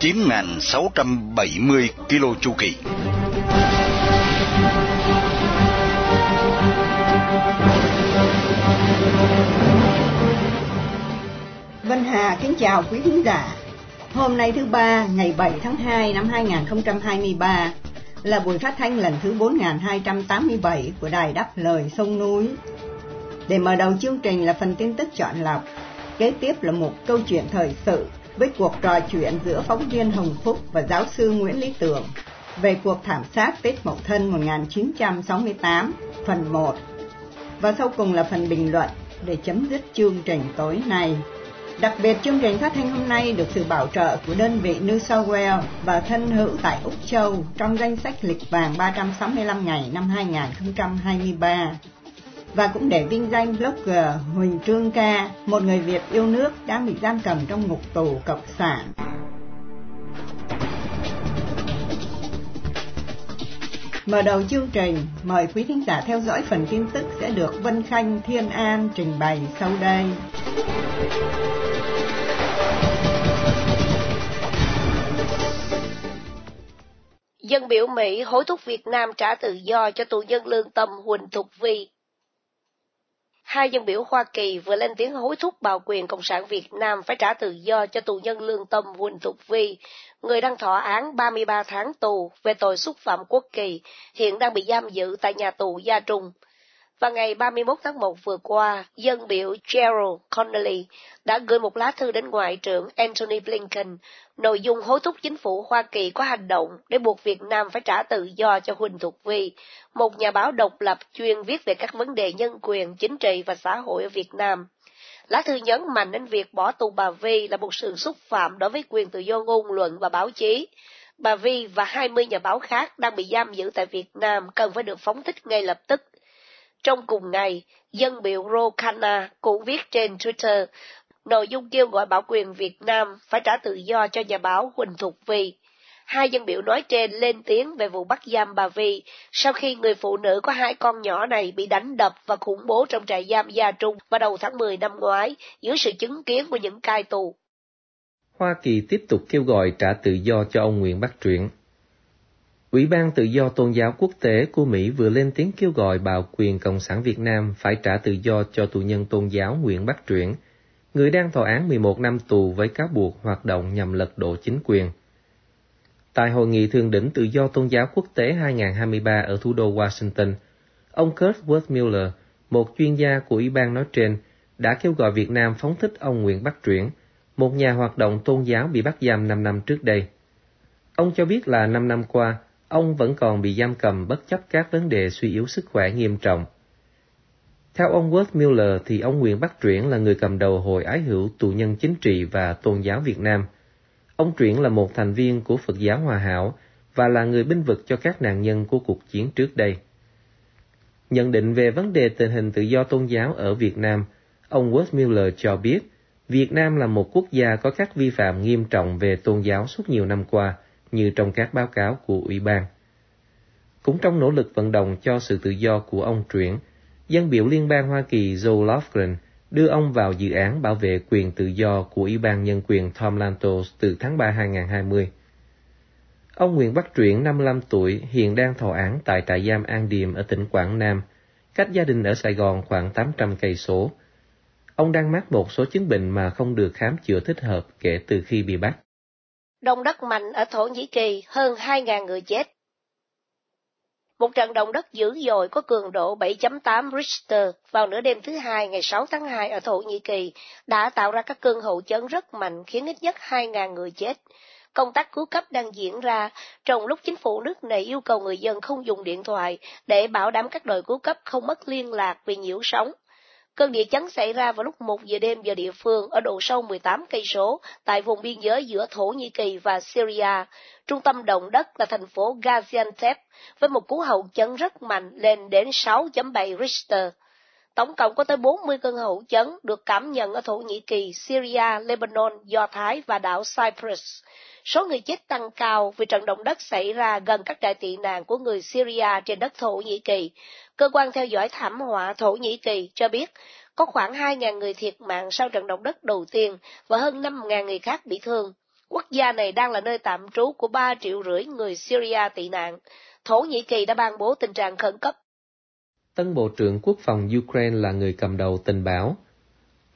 9.670 km chu kỳ. Vân Hà kính chào quý khán giả. Hôm nay thứ ba, ngày 7 tháng 2 năm 2023 là buổi phát thanh lần thứ 4287 của Đài Đáp Lời Sông Núi. Để mở đầu chương trình là phần tin tức chọn lọc, kế tiếp là một câu chuyện thời sự với cuộc trò chuyện giữa phóng viên Hồng Phúc và giáo sư Nguyễn Lý Tưởng về cuộc thảm sát Tết Mậu Thân 1968, phần 1. Và sau cùng là phần bình luận để chấm dứt chương trình tối nay. Đặc biệt chương trình phát thanh hôm nay được sự bảo trợ của đơn vị New South Wales và thân hữu tại Úc Châu trong danh sách lịch vàng 365 ngày năm 2023 và cũng để vinh danh blogger Huỳnh Trương Ca, một người Việt yêu nước đang bị giam cầm trong ngục tù cộng sản. Mở đầu chương trình, mời quý thính giả theo dõi phần tin tức sẽ được Vân Khanh Thiên An trình bày sau đây. Dân biểu Mỹ hối thúc Việt Nam trả tự do cho tù nhân lương tâm Huỳnh Thục Vi Hai dân biểu Hoa Kỳ vừa lên tiếng hối thúc bào quyền Cộng sản Việt Nam phải trả tự do cho tù nhân lương tâm Huỳnh Thục Vi, người đang thọ án 33 tháng tù về tội xúc phạm quốc kỳ, hiện đang bị giam giữ tại nhà tù Gia Trung. Và ngày 31 tháng 1 vừa qua, dân biểu Gerald Connolly đã gửi một lá thư đến Ngoại trưởng Antony Blinken, nội dung hối thúc chính phủ Hoa Kỳ có hành động để buộc Việt Nam phải trả tự do cho Huỳnh Thục Vi, một nhà báo độc lập chuyên viết về các vấn đề nhân quyền, chính trị và xã hội ở Việt Nam. Lá thư nhấn mạnh đến việc bỏ tù bà Vi là một sự xúc phạm đối với quyền tự do ngôn luận và báo chí. Bà Vi và 20 nhà báo khác đang bị giam giữ tại Việt Nam cần phải được phóng thích ngay lập tức. Trong cùng ngày, dân biểu Rokana cũng viết trên Twitter nội dung kêu gọi bảo quyền Việt Nam phải trả tự do cho nhà báo Huỳnh Thục Vi. Hai dân biểu nói trên lên tiếng về vụ bắt giam bà Vi sau khi người phụ nữ có hai con nhỏ này bị đánh đập và khủng bố trong trại giam Gia Trung vào đầu tháng 10 năm ngoái dưới sự chứng kiến của những cai tù. Hoa Kỳ tiếp tục kêu gọi trả tự do cho ông Nguyễn Bắc Truyện. Ủy ban Tự do Tôn giáo Quốc tế của Mỹ vừa lên tiếng kêu gọi Bảo quyền Cộng sản Việt Nam phải trả tự do cho tù nhân tôn giáo Nguyễn Bắc Truyện, người đang thọ án 11 năm tù với cáo buộc hoạt động nhằm lật đổ chính quyền. Tại Hội nghị Thượng đỉnh Tự do Tôn giáo Quốc tế 2023 ở thủ đô Washington, ông Kurt Werthmuller, một chuyên gia của Ủy ban nói trên, đã kêu gọi Việt Nam phóng thích ông Nguyễn Bắc Truyện, một nhà hoạt động tôn giáo bị bắt giam 5 năm trước đây. Ông cho biết là 5 năm qua, ông vẫn còn bị giam cầm bất chấp các vấn đề suy yếu sức khỏe nghiêm trọng. Theo ông Worth Miller thì ông Nguyễn Bắc Truyển là người cầm đầu Hội Ái Hữu Tù nhân Chính trị và Tôn giáo Việt Nam. Ông Truyển là một thành viên của Phật giáo Hòa Hảo và là người binh vực cho các nạn nhân của cuộc chiến trước đây. Nhận định về vấn đề tình hình tự do tôn giáo ở Việt Nam, ông Worth Miller cho biết Việt Nam là một quốc gia có các vi phạm nghiêm trọng về tôn giáo suốt nhiều năm qua, như trong các báo cáo của Ủy ban. Cũng trong nỗ lực vận động cho sự tự do của ông Truyển, dân biểu liên bang Hoa Kỳ Joe Lofgren đưa ông vào dự án bảo vệ quyền tự do của Ủy ban Nhân quyền Tom Lantos từ tháng 3 2020. Ông Nguyễn Bắc Truyển, 55 tuổi, hiện đang thọ án tại trại giam An Điềm ở tỉnh Quảng Nam, cách gia đình ở Sài Gòn khoảng 800 cây số. Ông đang mắc một số chứng bệnh mà không được khám chữa thích hợp kể từ khi bị bắt. Động đất mạnh ở Thổ Nhĩ Kỳ, hơn 2.000 người chết. Một trận động đất dữ dội có cường độ 7.8 Richter vào nửa đêm thứ hai ngày 6 tháng 2 ở Thổ Nhĩ Kỳ đã tạo ra các cơn hậu chấn rất mạnh khiến ít nhất 2.000 người chết. Công tác cứu cấp đang diễn ra trong lúc chính phủ nước này yêu cầu người dân không dùng điện thoại để bảo đảm các đội cứu cấp không mất liên lạc vì nhiễu sóng. Cơn địa chấn xảy ra vào lúc 1 giờ đêm giờ địa phương ở độ sâu 18 cây số tại vùng biên giới giữa Thổ Nhĩ Kỳ và Syria. Trung tâm động đất là thành phố Gaziantep với một cú hậu chấn rất mạnh lên đến 6.7 Richter. Tổng cộng có tới 40 cơn hậu chấn được cảm nhận ở Thổ Nhĩ Kỳ, Syria, Lebanon, Do Thái và đảo Cyprus. Số người chết tăng cao vì trận động đất xảy ra gần các trại tị nạn của người Syria trên đất Thổ Nhĩ Kỳ. Cơ quan theo dõi thảm họa Thổ Nhĩ Kỳ cho biết có khoảng 2.000 người thiệt mạng sau trận động đất đầu tiên và hơn 5.000 người khác bị thương. Quốc gia này đang là nơi tạm trú của 3 triệu rưỡi người Syria tị nạn. Thổ Nhĩ Kỳ đã ban bố tình trạng khẩn cấp Tân Bộ trưởng Quốc phòng Ukraine là người cầm đầu tình báo.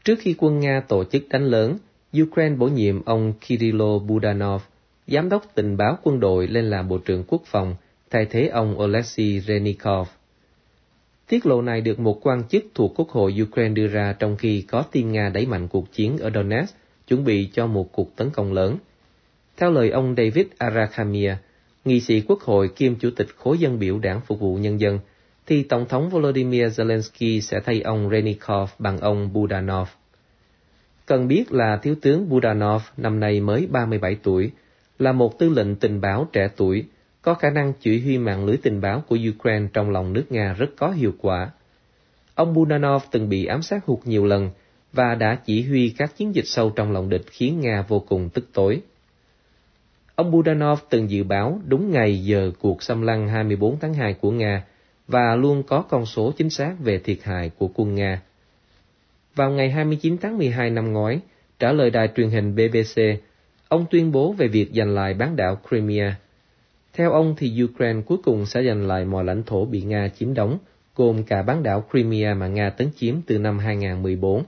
Trước khi quân Nga tổ chức đánh lớn, Ukraine bổ nhiệm ông Kirilo Budanov, giám đốc tình báo quân đội lên làm Bộ trưởng Quốc phòng, thay thế ông Oleksiy Renikov. Tiết lộ này được một quan chức thuộc Quốc hội Ukraine đưa ra trong khi có tin Nga đẩy mạnh cuộc chiến ở Donetsk, chuẩn bị cho một cuộc tấn công lớn. Theo lời ông David Arakhamia, nghị sĩ Quốc hội kiêm Chủ tịch Khối dân biểu Đảng Phục vụ Nhân dân, thì Tổng thống Volodymyr Zelensky sẽ thay ông Renikov bằng ông Budanov. Cần biết là Thiếu tướng Budanov năm nay mới 37 tuổi, là một tư lệnh tình báo trẻ tuổi, có khả năng chỉ huy mạng lưới tình báo của Ukraine trong lòng nước Nga rất có hiệu quả. Ông Budanov từng bị ám sát hụt nhiều lần và đã chỉ huy các chiến dịch sâu trong lòng địch khiến Nga vô cùng tức tối. Ông Budanov từng dự báo đúng ngày giờ cuộc xâm lăng 24 tháng 2 của Nga và luôn có con số chính xác về thiệt hại của quân Nga. Vào ngày 29 tháng 12 năm ngoái, trả lời đài truyền hình BBC, ông tuyên bố về việc giành lại bán đảo Crimea. Theo ông thì Ukraine cuối cùng sẽ giành lại mọi lãnh thổ bị Nga chiếm đóng, gồm cả bán đảo Crimea mà Nga tấn chiếm từ năm 2014.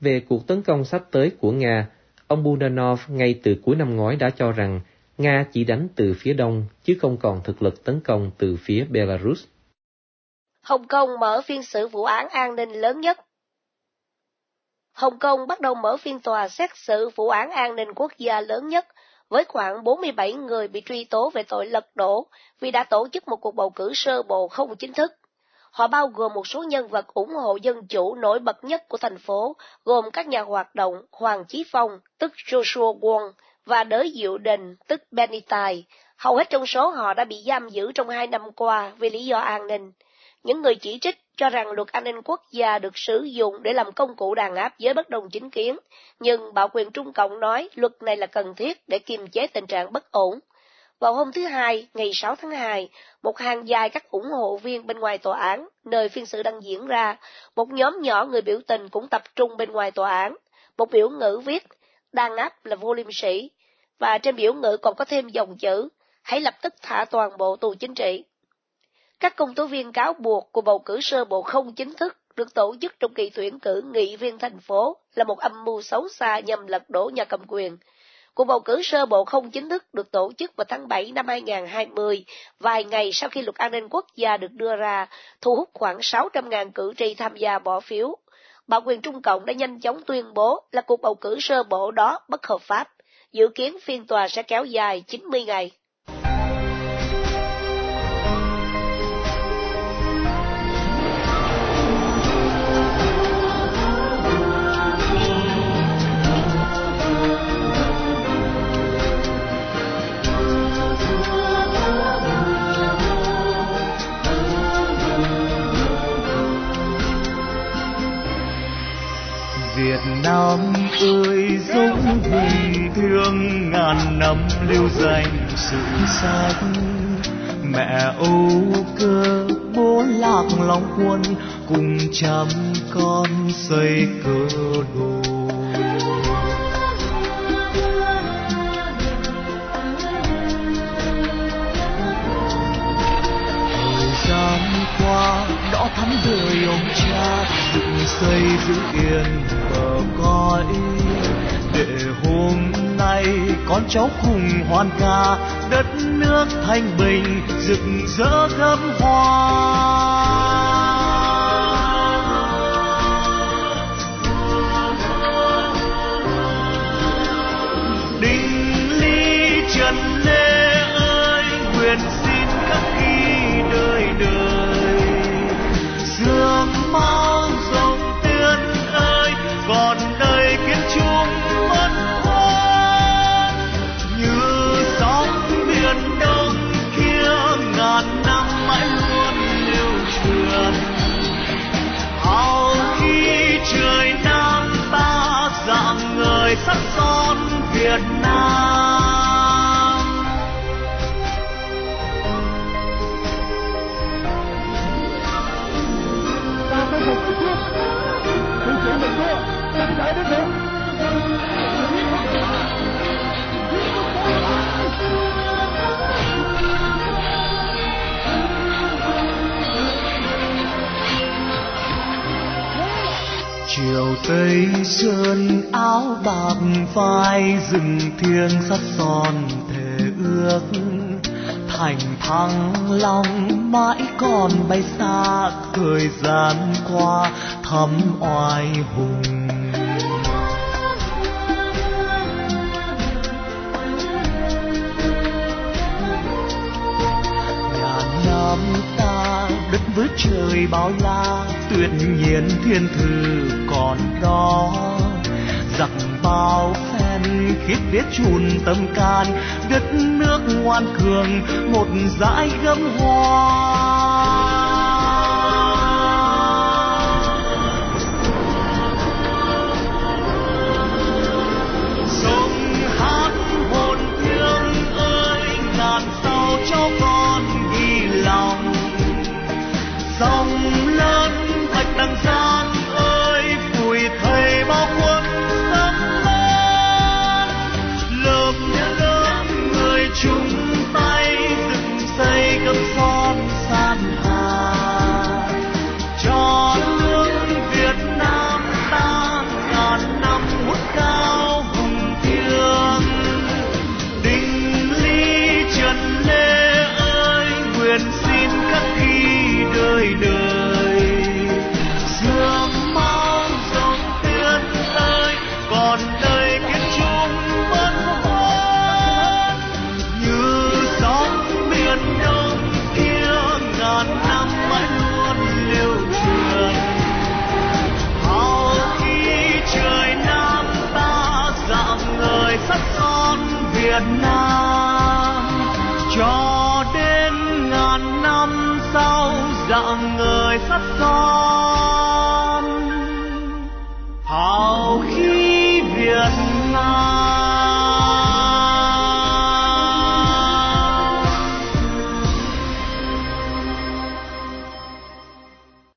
Về cuộc tấn công sắp tới của Nga, ông Budanov ngay từ cuối năm ngoái đã cho rằng Nga chỉ đánh từ phía đông, chứ không còn thực lực tấn công từ phía Belarus. Hồng Kông mở phiên xử vụ án an ninh lớn nhất. Hồng Kông bắt đầu mở phiên tòa xét xử vụ án an ninh quốc gia lớn nhất, với khoảng 47 người bị truy tố về tội lật đổ vì đã tổ chức một cuộc bầu cử sơ bộ không chính thức. Họ bao gồm một số nhân vật ủng hộ dân chủ nổi bật nhất của thành phố, gồm các nhà hoạt động Hoàng Chí Phong, tức Joshua Wong, và đới diệu đình, tức Benitide. Hầu hết trong số họ đã bị giam giữ trong hai năm qua vì lý do an ninh. Những người chỉ trích cho rằng luật an ninh quốc gia được sử dụng để làm công cụ đàn áp giới bất đồng chính kiến, nhưng Bảo quyền Trung Cộng nói luật này là cần thiết để kiềm chế tình trạng bất ổn. Vào hôm thứ Hai, ngày 6 tháng 2, một hàng dài các ủng hộ viên bên ngoài tòa án, nơi phiên xử đang diễn ra, một nhóm nhỏ người biểu tình cũng tập trung bên ngoài tòa án. Một biểu ngữ viết, đàn áp là vô liêm sĩ, và trên biểu ngữ còn có thêm dòng chữ, hãy lập tức thả toàn bộ tù chính trị. Các công tố viên cáo buộc cuộc bầu cử sơ bộ không chính thức được tổ chức trong kỳ tuyển cử nghị viên thành phố là một âm mưu xấu xa nhằm lật đổ nhà cầm quyền. Cuộc bầu cử sơ bộ không chính thức được tổ chức vào tháng 7 năm 2020, vài ngày sau khi luật an ninh quốc gia được đưa ra, thu hút khoảng 600.000 cử tri tham gia bỏ phiếu. Bảo quyền Trung Cộng đã nhanh chóng tuyên bố là cuộc bầu cử sơ bộ đó bất hợp pháp dự kiến phiên tòa sẽ kéo dài 90 ngày. Lưu danh sự sách. Mẹ âu cơ bố lạc long quân, cùng trăm con xây cơ đồ. Thời gian qua đỏ thắm đời ông cha dựng xây giữ yên bờ cõi. Để hôm nay con cháu cùng hoan ca đất nước thanh bình rực rỡ thắm hoa. Chiều tây sơn, áo bạc vai rừng thiêng sắt son thề ước. Thành thăng long mãi còn bay xa, thời gian qua thắm oai hùng với trời bao la, tuyệt nhiên thiên thư còn đó. Giặc bao phen khiết biết chùn tâm can đất nước ngoan cường, một dải gấm hoa. Việt Nam. Cho đến ngàn năm sau, dạng người sắt son. Hào khí Việt Nam.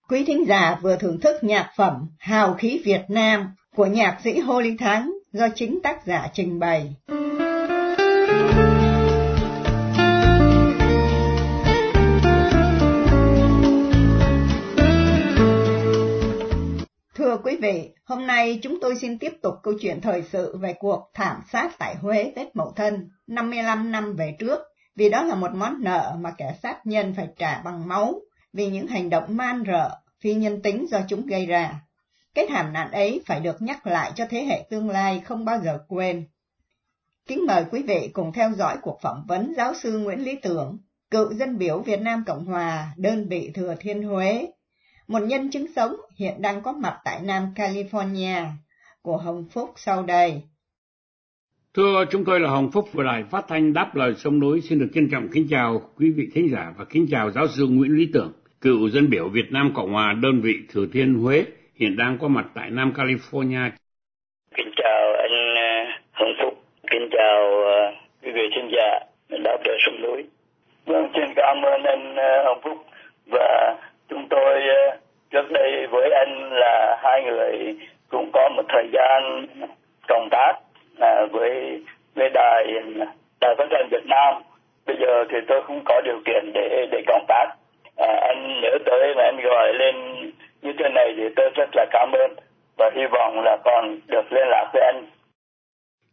Quý thính giả vừa thưởng thức nhạc phẩm Hào khí Việt Nam của nhạc sĩ Hồ Lý Thắng do chính tác giả trình bày. Quý vị, hôm nay chúng tôi xin tiếp tục câu chuyện thời sự về cuộc thảm sát tại Huế Tết Mậu Thân 55 năm về trước, vì đó là một món nợ mà kẻ sát nhân phải trả bằng máu vì những hành động man rợ, phi nhân tính do chúng gây ra. Cái thảm nạn ấy phải được nhắc lại cho thế hệ tương lai không bao giờ quên. Kính mời quý vị cùng theo dõi cuộc phỏng vấn giáo sư Nguyễn Lý Tưởng, cựu dân biểu Việt Nam Cộng Hòa, đơn vị Thừa Thiên Huế, một nhân chứng sống hiện đang có mặt tại Nam California, của Hồng Phúc sau đây. Thưa chúng tôi là Hồng Phúc của Đài Phát thanh Đáp Lời Sông Núi xin được trân trọng kính chào quý vị thính giả và kính chào giáo sư Nguyễn Lý Tưởng, cựu dân biểu Việt Nam Cộng Hòa đơn vị Thừa Thiên Huế, hiện đang có mặt tại Nam California. Kính chào anh ờ, Hồng Phúc, kính chào ờ, quý vị thính giả Đáp Lời Sông Núi. Vâng, xin cảm ơn anh ờ, Hồng Phúc và chúng tôi ờ, trước đây với anh là hai người cũng có một thời gian công tác à, với với đài đài phát thanh Việt Nam. Bây giờ thì tôi không có điều kiện để để công tác. À, anh nhớ tới mà anh gọi lên như thế này thì tôi rất là cảm ơn và hy vọng là còn được liên lạc với anh.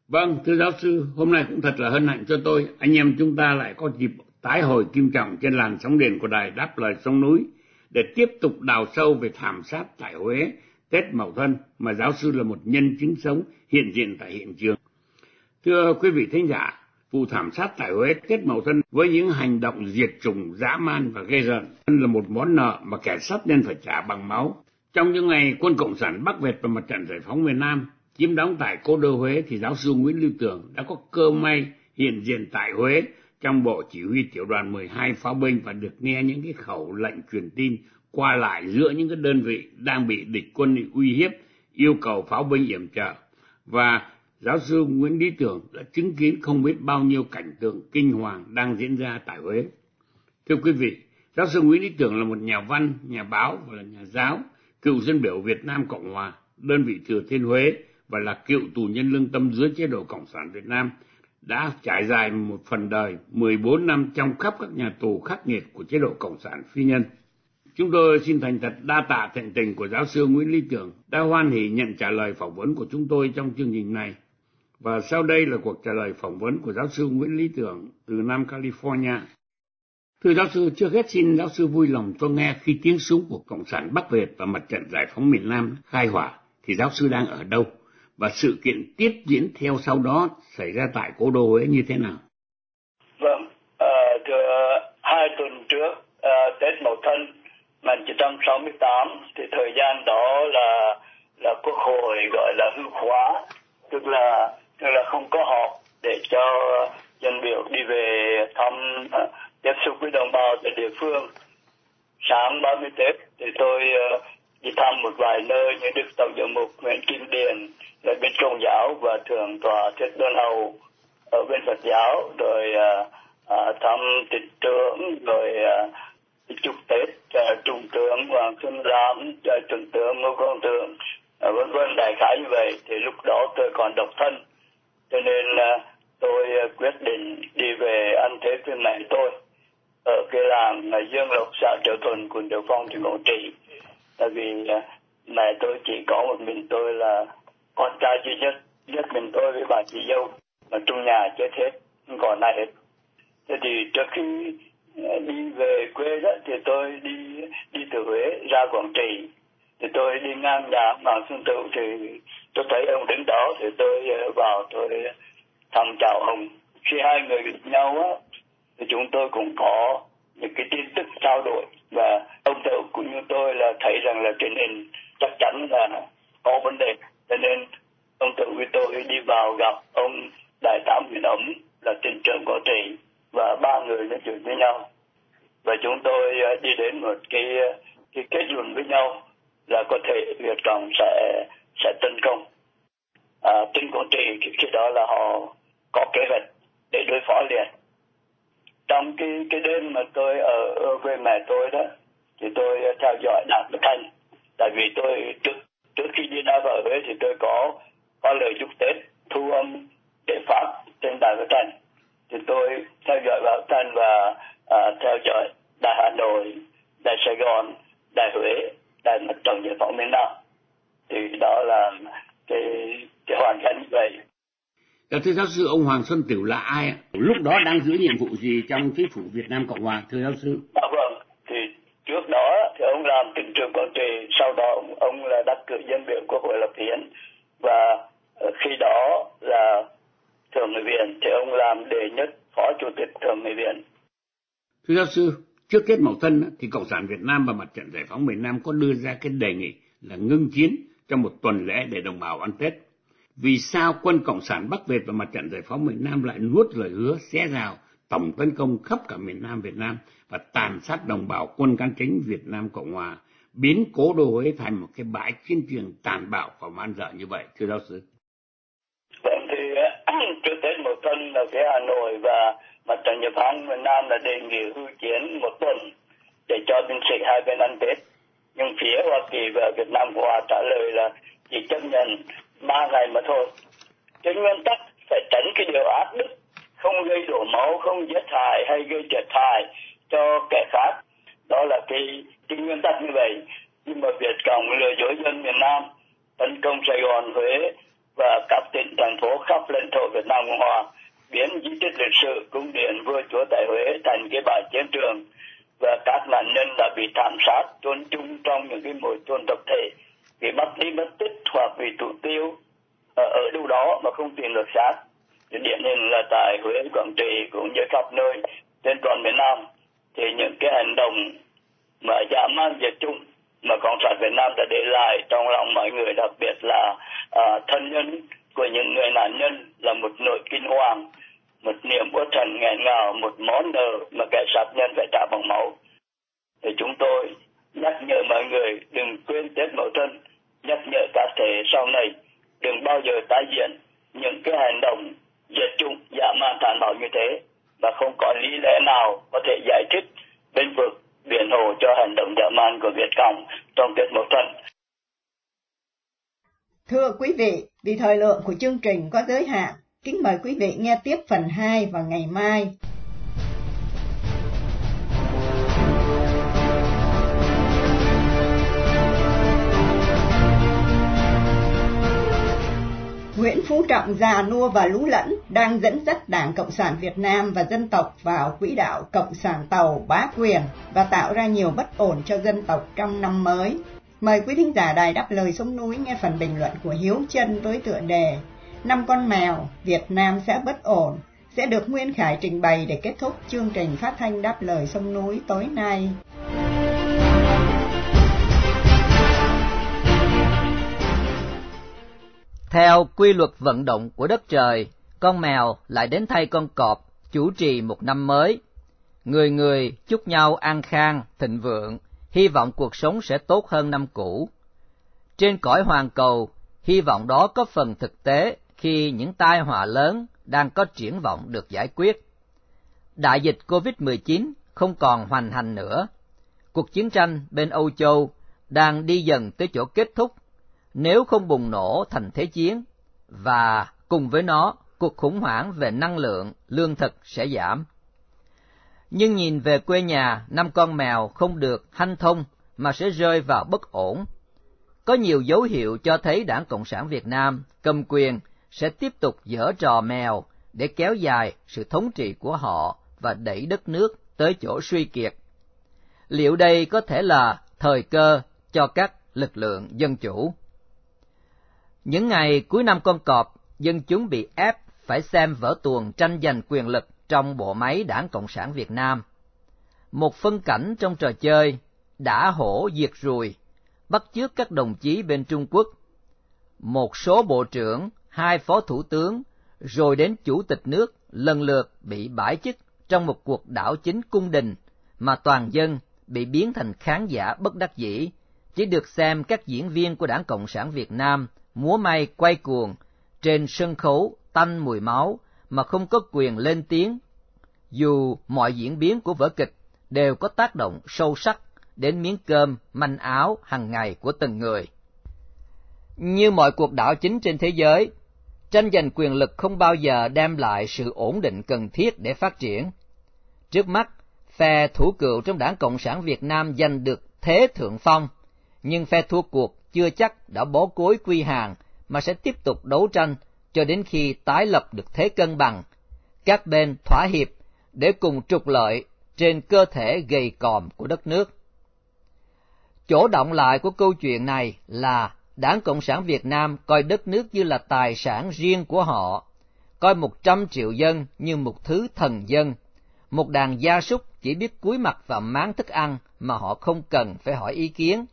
Vâng, thưa giáo sư, hôm nay cũng thật là hân hạnh cho tôi. Anh em chúng ta lại có dịp tái hồi kim trọng trên làn sóng điện của đài Đáp Lời Sông Núi để tiếp tục đào sâu về thảm sát tại Huế Tết Mậu Thân mà giáo sư là một nhân chứng sống hiện diện tại hiện trường. Thưa quý vị thính giả, vụ thảm sát tại Huế Tết Mậu Thân với những hành động diệt chủng dã man và gây rợn là một món nợ mà kẻ sát nhân phải trả bằng máu. Trong những ngày quân Cộng sản Bắc Việt và mặt trận giải phóng miền Nam chiếm đóng tại cố đô Huế thì giáo sư Nguyễn Lưu Tường đã có cơ may hiện diện tại Huế trong bộ chỉ huy tiểu đoàn 12 pháo binh và được nghe những cái khẩu lệnh truyền tin qua lại giữa những cái đơn vị đang bị địch quân uy hiếp yêu cầu pháo binh yểm trợ và giáo sư Nguyễn Lý Tưởng đã chứng kiến không biết bao nhiêu cảnh tượng kinh hoàng đang diễn ra tại Huế. Thưa quý vị, giáo sư Nguyễn Lý Tưởng là một nhà văn, nhà báo và là nhà giáo, cựu dân biểu Việt Nam Cộng Hòa, đơn vị Thừa Thiên Huế và là cựu tù nhân lương tâm dưới chế độ Cộng sản Việt Nam đã trải dài một phần đời 14 năm trong khắp các nhà tù khắc nghiệt của chế độ Cộng sản phi nhân. Chúng tôi xin thành thật đa tạ thịnh tình của giáo sư Nguyễn Lý Tưởng đã hoan hỷ nhận trả lời phỏng vấn của chúng tôi trong chương trình này. Và sau đây là cuộc trả lời phỏng vấn của giáo sư Nguyễn Lý Tưởng từ Nam California. Thưa giáo sư, trước hết xin giáo sư vui lòng cho nghe khi tiếng súng của Cộng sản Bắc Việt và mặt trận giải phóng miền Nam khai hỏa thì giáo sư đang ở đâu và sự kiện tiếp diễn theo sau đó xảy ra tại cố đô Huế như thế nào? Vâng, ờ, uh, thưa hai tuần trước uh, Tết Mậu Thân 1968 thì thời gian đó là là quốc hội gọi là hư khóa tức là tức là không có họp để cho dân biểu đi về thăm uh, tiếp xúc với đồng bào tại địa phương sáng 30 Tết thì tôi uh, đi thăm một vài nơi như Đức Tổng giám mục Nguyễn Kim Điền ở bên Công giáo và thượng tòa Thích Đơn Hầu ở bên Phật giáo rồi uh, thăm tịch trưởng rồi uh, chúc Tết uh, trung tướng Hoàng Xuân Giám uh, trung tướng Ngô Công Thượng uh, vân vân đại khái như vậy. Thì lúc đó tôi còn độc thân cho nên uh, tôi uh, quyết định đi về ăn Tết với mẹ tôi. Ở cái làng Dương Lộc xã Triệu Thuần quận Triệu Phong tỉnh Quảng Trị tại vì à, mẹ tôi chỉ có một mình tôi là con trai duy nhất nhất mình tôi với bà chị dâu mà trong nhà chết hết, không còn ai hết. Thế thì trước khi à, đi về quê đó thì tôi đi đi từ Huế ra Quảng Trị. Thì tôi đi ngang nhà ông Hoàng Xuân Tựu thì tôi thấy ông đứng đó thì tôi à, vào tôi thăm chào ông. Khi hai người gặp nhau á, thì chúng tôi cũng có những cái tin tức trao đổi. Và ông Tựu cũng như tôi là thấy rằng là truyền hình chắc chắn là có vấn đề. Cho nên ông Tựu với tôi đi vào gặp ông Đại tá Nguyễn Ấm là tỉnh trưởng Quảng Trị và ba người nói chuyện với nhau. Và chúng tôi à, đi đến một cái à, cái kết luận với nhau là có thể Việt Cộng sẽ sẽ tấn công. À, tỉnh Quảng Trị khi đó là họ có kế hoạch để đối phó liền trong cái cái đêm mà tôi ở, ở quê mẹ tôi đó thì tôi ờ, theo dõi đảng Bất Thanh tại vì tôi trước trước khi đi ra vào Huế thì tôi có có lời chúc Tết thu âm để phát trên đài phát Thanh. Thì tôi theo dõi báo Thanh và à, theo dõi đài Hà Nội, đài Sài Gòn, đài Huế, đài mặt trận giải phóng miền Nam. Thì đó là cái cái hoàn cảnh như vậy Dạ, thưa giáo sư, ông Hoàng Xuân Tiểu là ai? Lúc đó đang giữ nhiệm vụ gì trong chính phủ Việt Nam Cộng Hòa, thưa giáo sư? À, vâng, thì trước đó thì ông làm tỉnh trưởng Quảng Trị, sau đó ông, ông là đắc cử dân biểu Quốc hội lập hiến và khi đó là thượng nghị viện thì ông làm đệ nhất phó chủ tịch thượng nghị viện. Thưa giáo sư, trước Tết Mậu Thân thì Cộng sản Việt Nam và Mặt trận Giải phóng miền Nam có đưa ra cái đề nghị là ngưng chiến trong một tuần lễ để đồng bào ăn Tết vì sao quân Cộng sản Bắc Việt và Mặt trận Giải phóng miền Nam lại nuốt lời hứa xé rào tổng tấn công khắp cả miền Nam Việt Nam và tàn sát đồng bào quân cán chính Việt Nam Cộng Hòa, biến cố đô Huế thành một cái bãi chiến trường tàn bạo và man dợ như vậy, thưa giáo sư? Vâng, thì ờ, trước Tết một tuần là phía Hà Nội và Mặt trận Giải phóng miền Nam đã đề nghị hưu chiến một tuần để cho binh sĩ hai bên ăn Tết. Nhưng phía Hoa Kỳ và Việt Nam Cộng Hòa trả lời là chỉ chấp nhận ba ngày mà thôi. Trên nguyên tắc phải tránh cái điều ác đức, không gây đổ máu, không giết hại hay gây thiệt hại cho kẻ khác. Đó là cái, cái nguyên tắc như vậy. Nhưng mà Việt Cộng lừa dối dân miền Nam, tấn công Sài Gòn, Huế và các tỉnh thành phố khắp lãnh thổ Việt Nam Cộng Hòa, biến di tích lịch sử cung điện vua chúa tại Huế thành cái bãi chiến trường và các nạn nhân đã bị thảm sát chôn chung trong những cái mồi chôn tập thể vì mất đi mất tích hoặc vì tụ tiêu ờ, ở, đâu đó mà không tìm được xác. Thì điển hình là tại Huế, Quảng Trị cũng như khắp nơi trên toàn miền Nam. Thì những cái hành động mà giả man diệt chung mà cộng sản Việt Nam đã để lại trong lòng mọi người đặc biệt là à, thân nhân của những người nạn nhân là một nỗi kinh hoàng một niềm uất hận nghẹn ngào một món nợ mà kẻ sát nhân phải trả bằng máu. Thì chúng tôi thời lượng của chương trình có giới hạn, kính mời quý vị nghe tiếp phần 2 vào ngày mai. Nguyễn Phú Trọng già nua và lú lẫn đang dẫn dắt Đảng Cộng sản Việt Nam và dân tộc vào quỹ đạo Cộng sản Tàu bá quyền và tạo ra nhiều bất ổn cho dân tộc trong năm mới. Mời quý thính giả đài đáp lời sông núi nghe phần bình luận của Hiếu Trân với tựa đề Năm con mèo, Việt Nam sẽ bất ổn, sẽ được Nguyên Khải trình bày để kết thúc chương trình phát thanh đáp lời sông núi tối nay. Theo quy luật vận động của đất trời, con mèo lại đến thay con cọp chủ trì một năm mới. Người người chúc nhau an khang, thịnh vượng, hy vọng cuộc sống sẽ tốt hơn năm cũ. Trên cõi hoàn cầu, hy vọng đó có phần thực tế khi những tai họa lớn đang có triển vọng được giải quyết. Đại dịch COVID-19 không còn hoành hành nữa. Cuộc chiến tranh bên Âu Châu đang đi dần tới chỗ kết thúc nếu không bùng nổ thành thế chiến và cùng với nó cuộc khủng hoảng về năng lượng, lương thực sẽ giảm. Nhưng nhìn về quê nhà, năm con mèo không được hanh thông mà sẽ rơi vào bất ổn. Có nhiều dấu hiệu cho thấy Đảng Cộng sản Việt Nam cầm quyền sẽ tiếp tục dở trò mèo để kéo dài sự thống trị của họ và đẩy đất nước tới chỗ suy kiệt. Liệu đây có thể là thời cơ cho các lực lượng dân chủ? Những ngày cuối năm con cọp, dân chúng bị ép phải xem vở tuồng tranh giành quyền lực trong bộ máy Đảng Cộng sản Việt Nam. Một phân cảnh trong trò chơi đã hổ diệt ruồi, bắt chước các đồng chí bên Trung Quốc. Một số bộ trưởng, hai phó thủ tướng, rồi đến chủ tịch nước lần lượt bị bãi chức trong một cuộc đảo chính cung đình mà toàn dân bị biến thành khán giả bất đắc dĩ, chỉ được xem các diễn viên của Đảng Cộng sản Việt Nam múa may quay cuồng trên sân khấu tanh mùi máu mà không có quyền lên tiếng, dù mọi diễn biến của vở kịch đều có tác động sâu sắc đến miếng cơm, manh áo hàng ngày của từng người. Như mọi cuộc đảo chính trên thế giới, tranh giành quyền lực không bao giờ đem lại sự ổn định cần thiết để phát triển. Trước mắt, phe thủ cựu trong đảng Cộng sản Việt Nam giành được thế thượng phong, nhưng phe thua cuộc chưa chắc đã bó cối quy hàng mà sẽ tiếp tục đấu tranh cho đến khi tái lập được thế cân bằng, các bên thỏa hiệp để cùng trục lợi trên cơ thể gầy còm của đất nước. Chỗ động lại của câu chuyện này là Đảng Cộng sản Việt Nam coi đất nước như là tài sản riêng của họ, coi một trăm triệu dân như một thứ thần dân, một đàn gia súc chỉ biết cúi mặt và máng thức ăn mà họ không cần phải hỏi ý kiến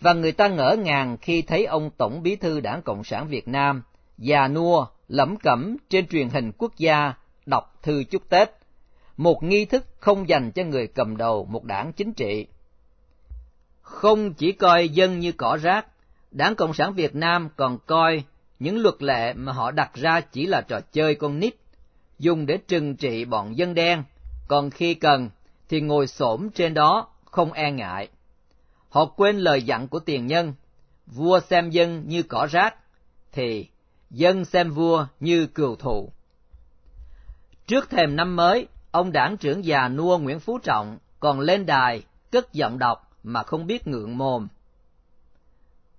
và người ta ngỡ ngàng khi thấy ông Tổng Bí thư Đảng Cộng sản Việt Nam, già nua, lẩm cẩm trên truyền hình quốc gia, đọc thư chúc Tết, một nghi thức không dành cho người cầm đầu một đảng chính trị. Không chỉ coi dân như cỏ rác, Đảng Cộng sản Việt Nam còn coi những luật lệ mà họ đặt ra chỉ là trò chơi con nít, dùng để trừng trị bọn dân đen, còn khi cần thì ngồi xổm trên đó không e ngại. Họ quên lời dặn của tiền nhân, vua xem dân như cỏ rác, thì dân xem vua như cừu thù. Trước thềm năm mới, ông đảng trưởng già nua Nguyễn Phú Trọng còn lên đài cất giọng đọc mà không biết ngượng mồm.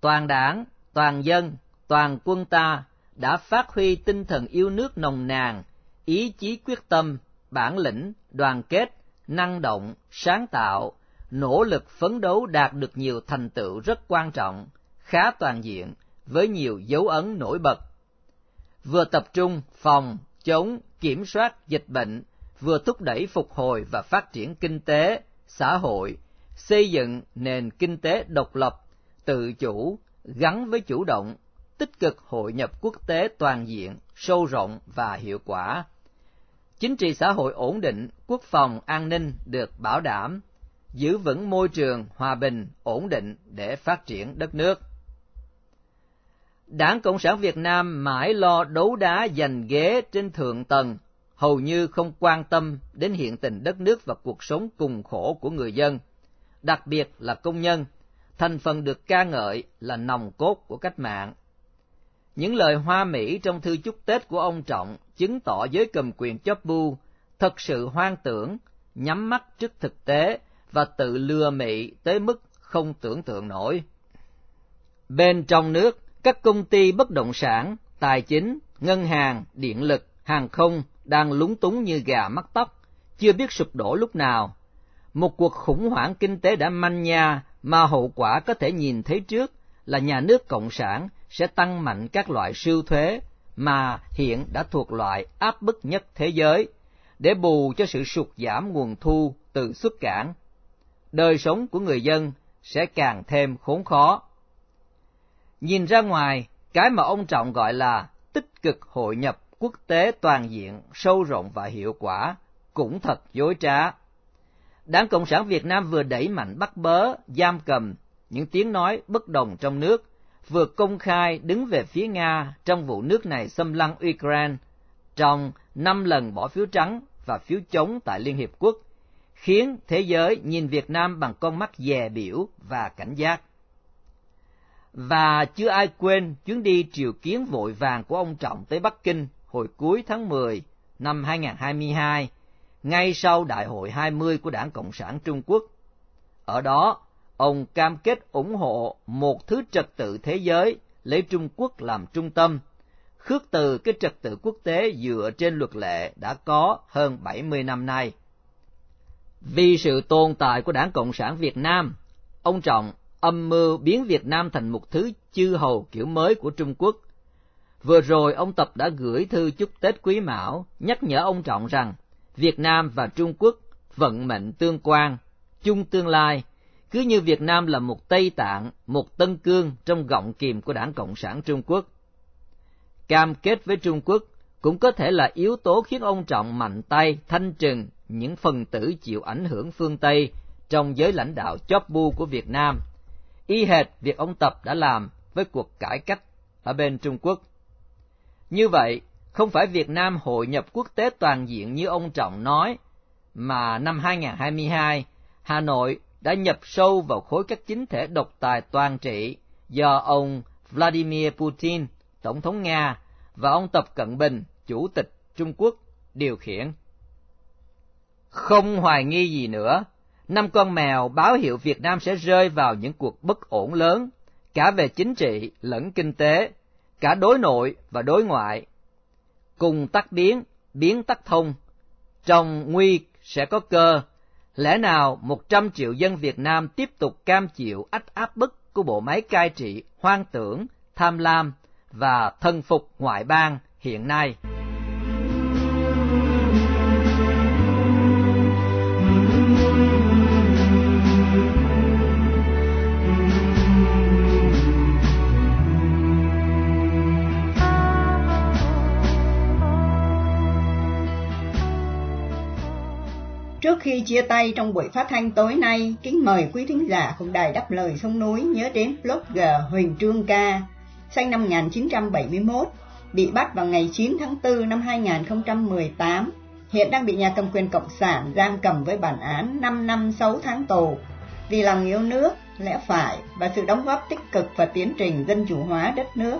Toàn đảng, toàn dân, toàn quân ta đã phát huy tinh thần yêu nước nồng nàn, ý chí quyết tâm, bản lĩnh, đoàn kết, năng động, sáng tạo, nỗ lực phấn đấu đạt được nhiều thành tựu rất quan trọng, khá toàn diện, với nhiều dấu ấn nổi bật. Vừa tập trung phòng, chống, kiểm soát dịch bệnh, vừa thúc đẩy phục hồi và phát triển kinh tế, xã hội, xây dựng nền kinh tế độc lập, tự chủ, gắn với chủ động, tích cực hội nhập quốc tế toàn diện, sâu rộng và hiệu quả. Chính trị xã hội ổn định, quốc phòng an ninh được bảo đảm, giữ vững môi trường hòa bình, ổn định để phát triển đất nước. Đảng Cộng sản Việt Nam mãi lo đấu đá giành ghế trên thượng tầng, hầu như không quan tâm đến hiện tình đất nước và cuộc sống cùng khổ của người dân, đặc biệt là công nhân, thành phần được ca ngợi là nòng cốt của cách mạng. Những lời hoa mỹ trong thư chúc Tết của ông Trọng chứng tỏ giới cầm quyền chóp bu thật sự hoang tưởng, nhắm mắt trước thực tế và tự lừa mị tới mức không tưởng tượng nổi. Bên trong nước, các công ty bất động sản tài chính, ngân hàng, điện lực, hàng không đang lúng túng như gà mắc tóc, chưa biết sụp đổ lúc nào. Một cuộc khủng hoảng kinh tế đã manh nha mà hậu quả có thể nhìn thấy trước là nhà nước cộng sản sẽ tăng mạnh các loại siêu thuế mà hiện đã thuộc loại áp bức nhất thế giới để bù cho sự sụt giảm nguồn thu từ xuất cảng. Đời sống của người dân sẽ càng thêm khốn khó. Nhìn ra ngoài, cái mà ông Trọng gọi là tích cực hội nhập quốc tế toàn diện, sâu rộng và hiệu quả cũng thật dối trá. Đảng Cộng sản Việt Nam vừa đẩy mạnh bắt bớ, giam cầm những tiếng nói bất đồng trong nước, vừa công khai đứng về phía Nga trong vụ nước này xâm lăng Ukraine trong năm lần bỏ phiếu trắng và phiếu chống tại Liên Hiệp Quốc, khiến thế giới nhìn Việt Nam bằng con mắt dè biểu và cảnh giác. Và chưa ai quên chuyến đi triều kiến vội vàng của ông Trọng tới Bắc Kinh hồi cuối tháng 10 năm 2022, ngay sau Đại hội 20 của Đảng Cộng sản Trung Quốc. Ở đó, ông cam kết ủng hộ một thứ trật tự thế giới lấy Trung Quốc làm trung tâm, khước từ cái trật tự quốc tế dựa trên luật lệ đã có hơn 70 năm nay. Vì sự tồn tại của Đảng Cộng sản Việt Nam, ông Trọng âm mưu biến Việt Nam thành một thứ chư hầu kiểu mới của Trung Quốc. Vừa rồi ông Tập đã gửi thư chúc Tết Quý Mão, nhắc nhở ông Trọng rằng Việt Nam và Trung Quốc vận mệnh tương quan, chung tương lai, cứ như Việt Nam là một Tây Tạng, một Tân Cương trong gọng kìm của Đảng Cộng sản Trung Quốc. Cam kết với Trung Quốc cũng có thể là yếu tố khiến ông Trọng mạnh tay thanh trừng những phần tử chịu ảnh hưởng phương Tây trong giới lãnh đạo chóp bu của Việt Nam, y hệt việc ông Tập đã làm với cuộc cải cách ở bên Trung Quốc. Như vậy, không phải Việt Nam hội nhập quốc tế toàn diện như ông Trọng nói, mà năm 2022, Hà Nội đã nhập sâu vào khối các chính thể độc tài toàn trị do ông Vladimir Putin, Tổng thống Nga, và ông Tập Cận Bình, Chủ tịch Trung Quốc, điều khiển. Không hoài nghi gì nữa, năm con mèo báo hiệu Việt Nam sẽ rơi vào những cuộc bất ổn lớn, cả về chính trị lẫn kinh tế, cả đối nội và đối ngoại. Cùng tắc biến, biến tắc thông, trong nguy sẽ có cơ, lẽ nào một trăm triệu dân Việt Nam tiếp tục cam chịu ách áp bức của bộ máy cai trị hoang tưởng, tham lam và thân phục ngoại bang hiện nay? Trước khi chia tay trong buổi phát thanh tối nay, kính mời quý thính giả cùng đài đáp lời sông núi nhớ đến blogger Huỳnh Trương Ca, sinh năm 1971, bị bắt vào ngày 9 tháng 4 năm 2018, hiện đang bị nhà cầm quyền Cộng sản giam cầm với bản án 5 năm 6 tháng tù vì lòng yêu nước, lẽ phải và sự đóng góp tích cực vào tiến trình dân chủ hóa đất nước.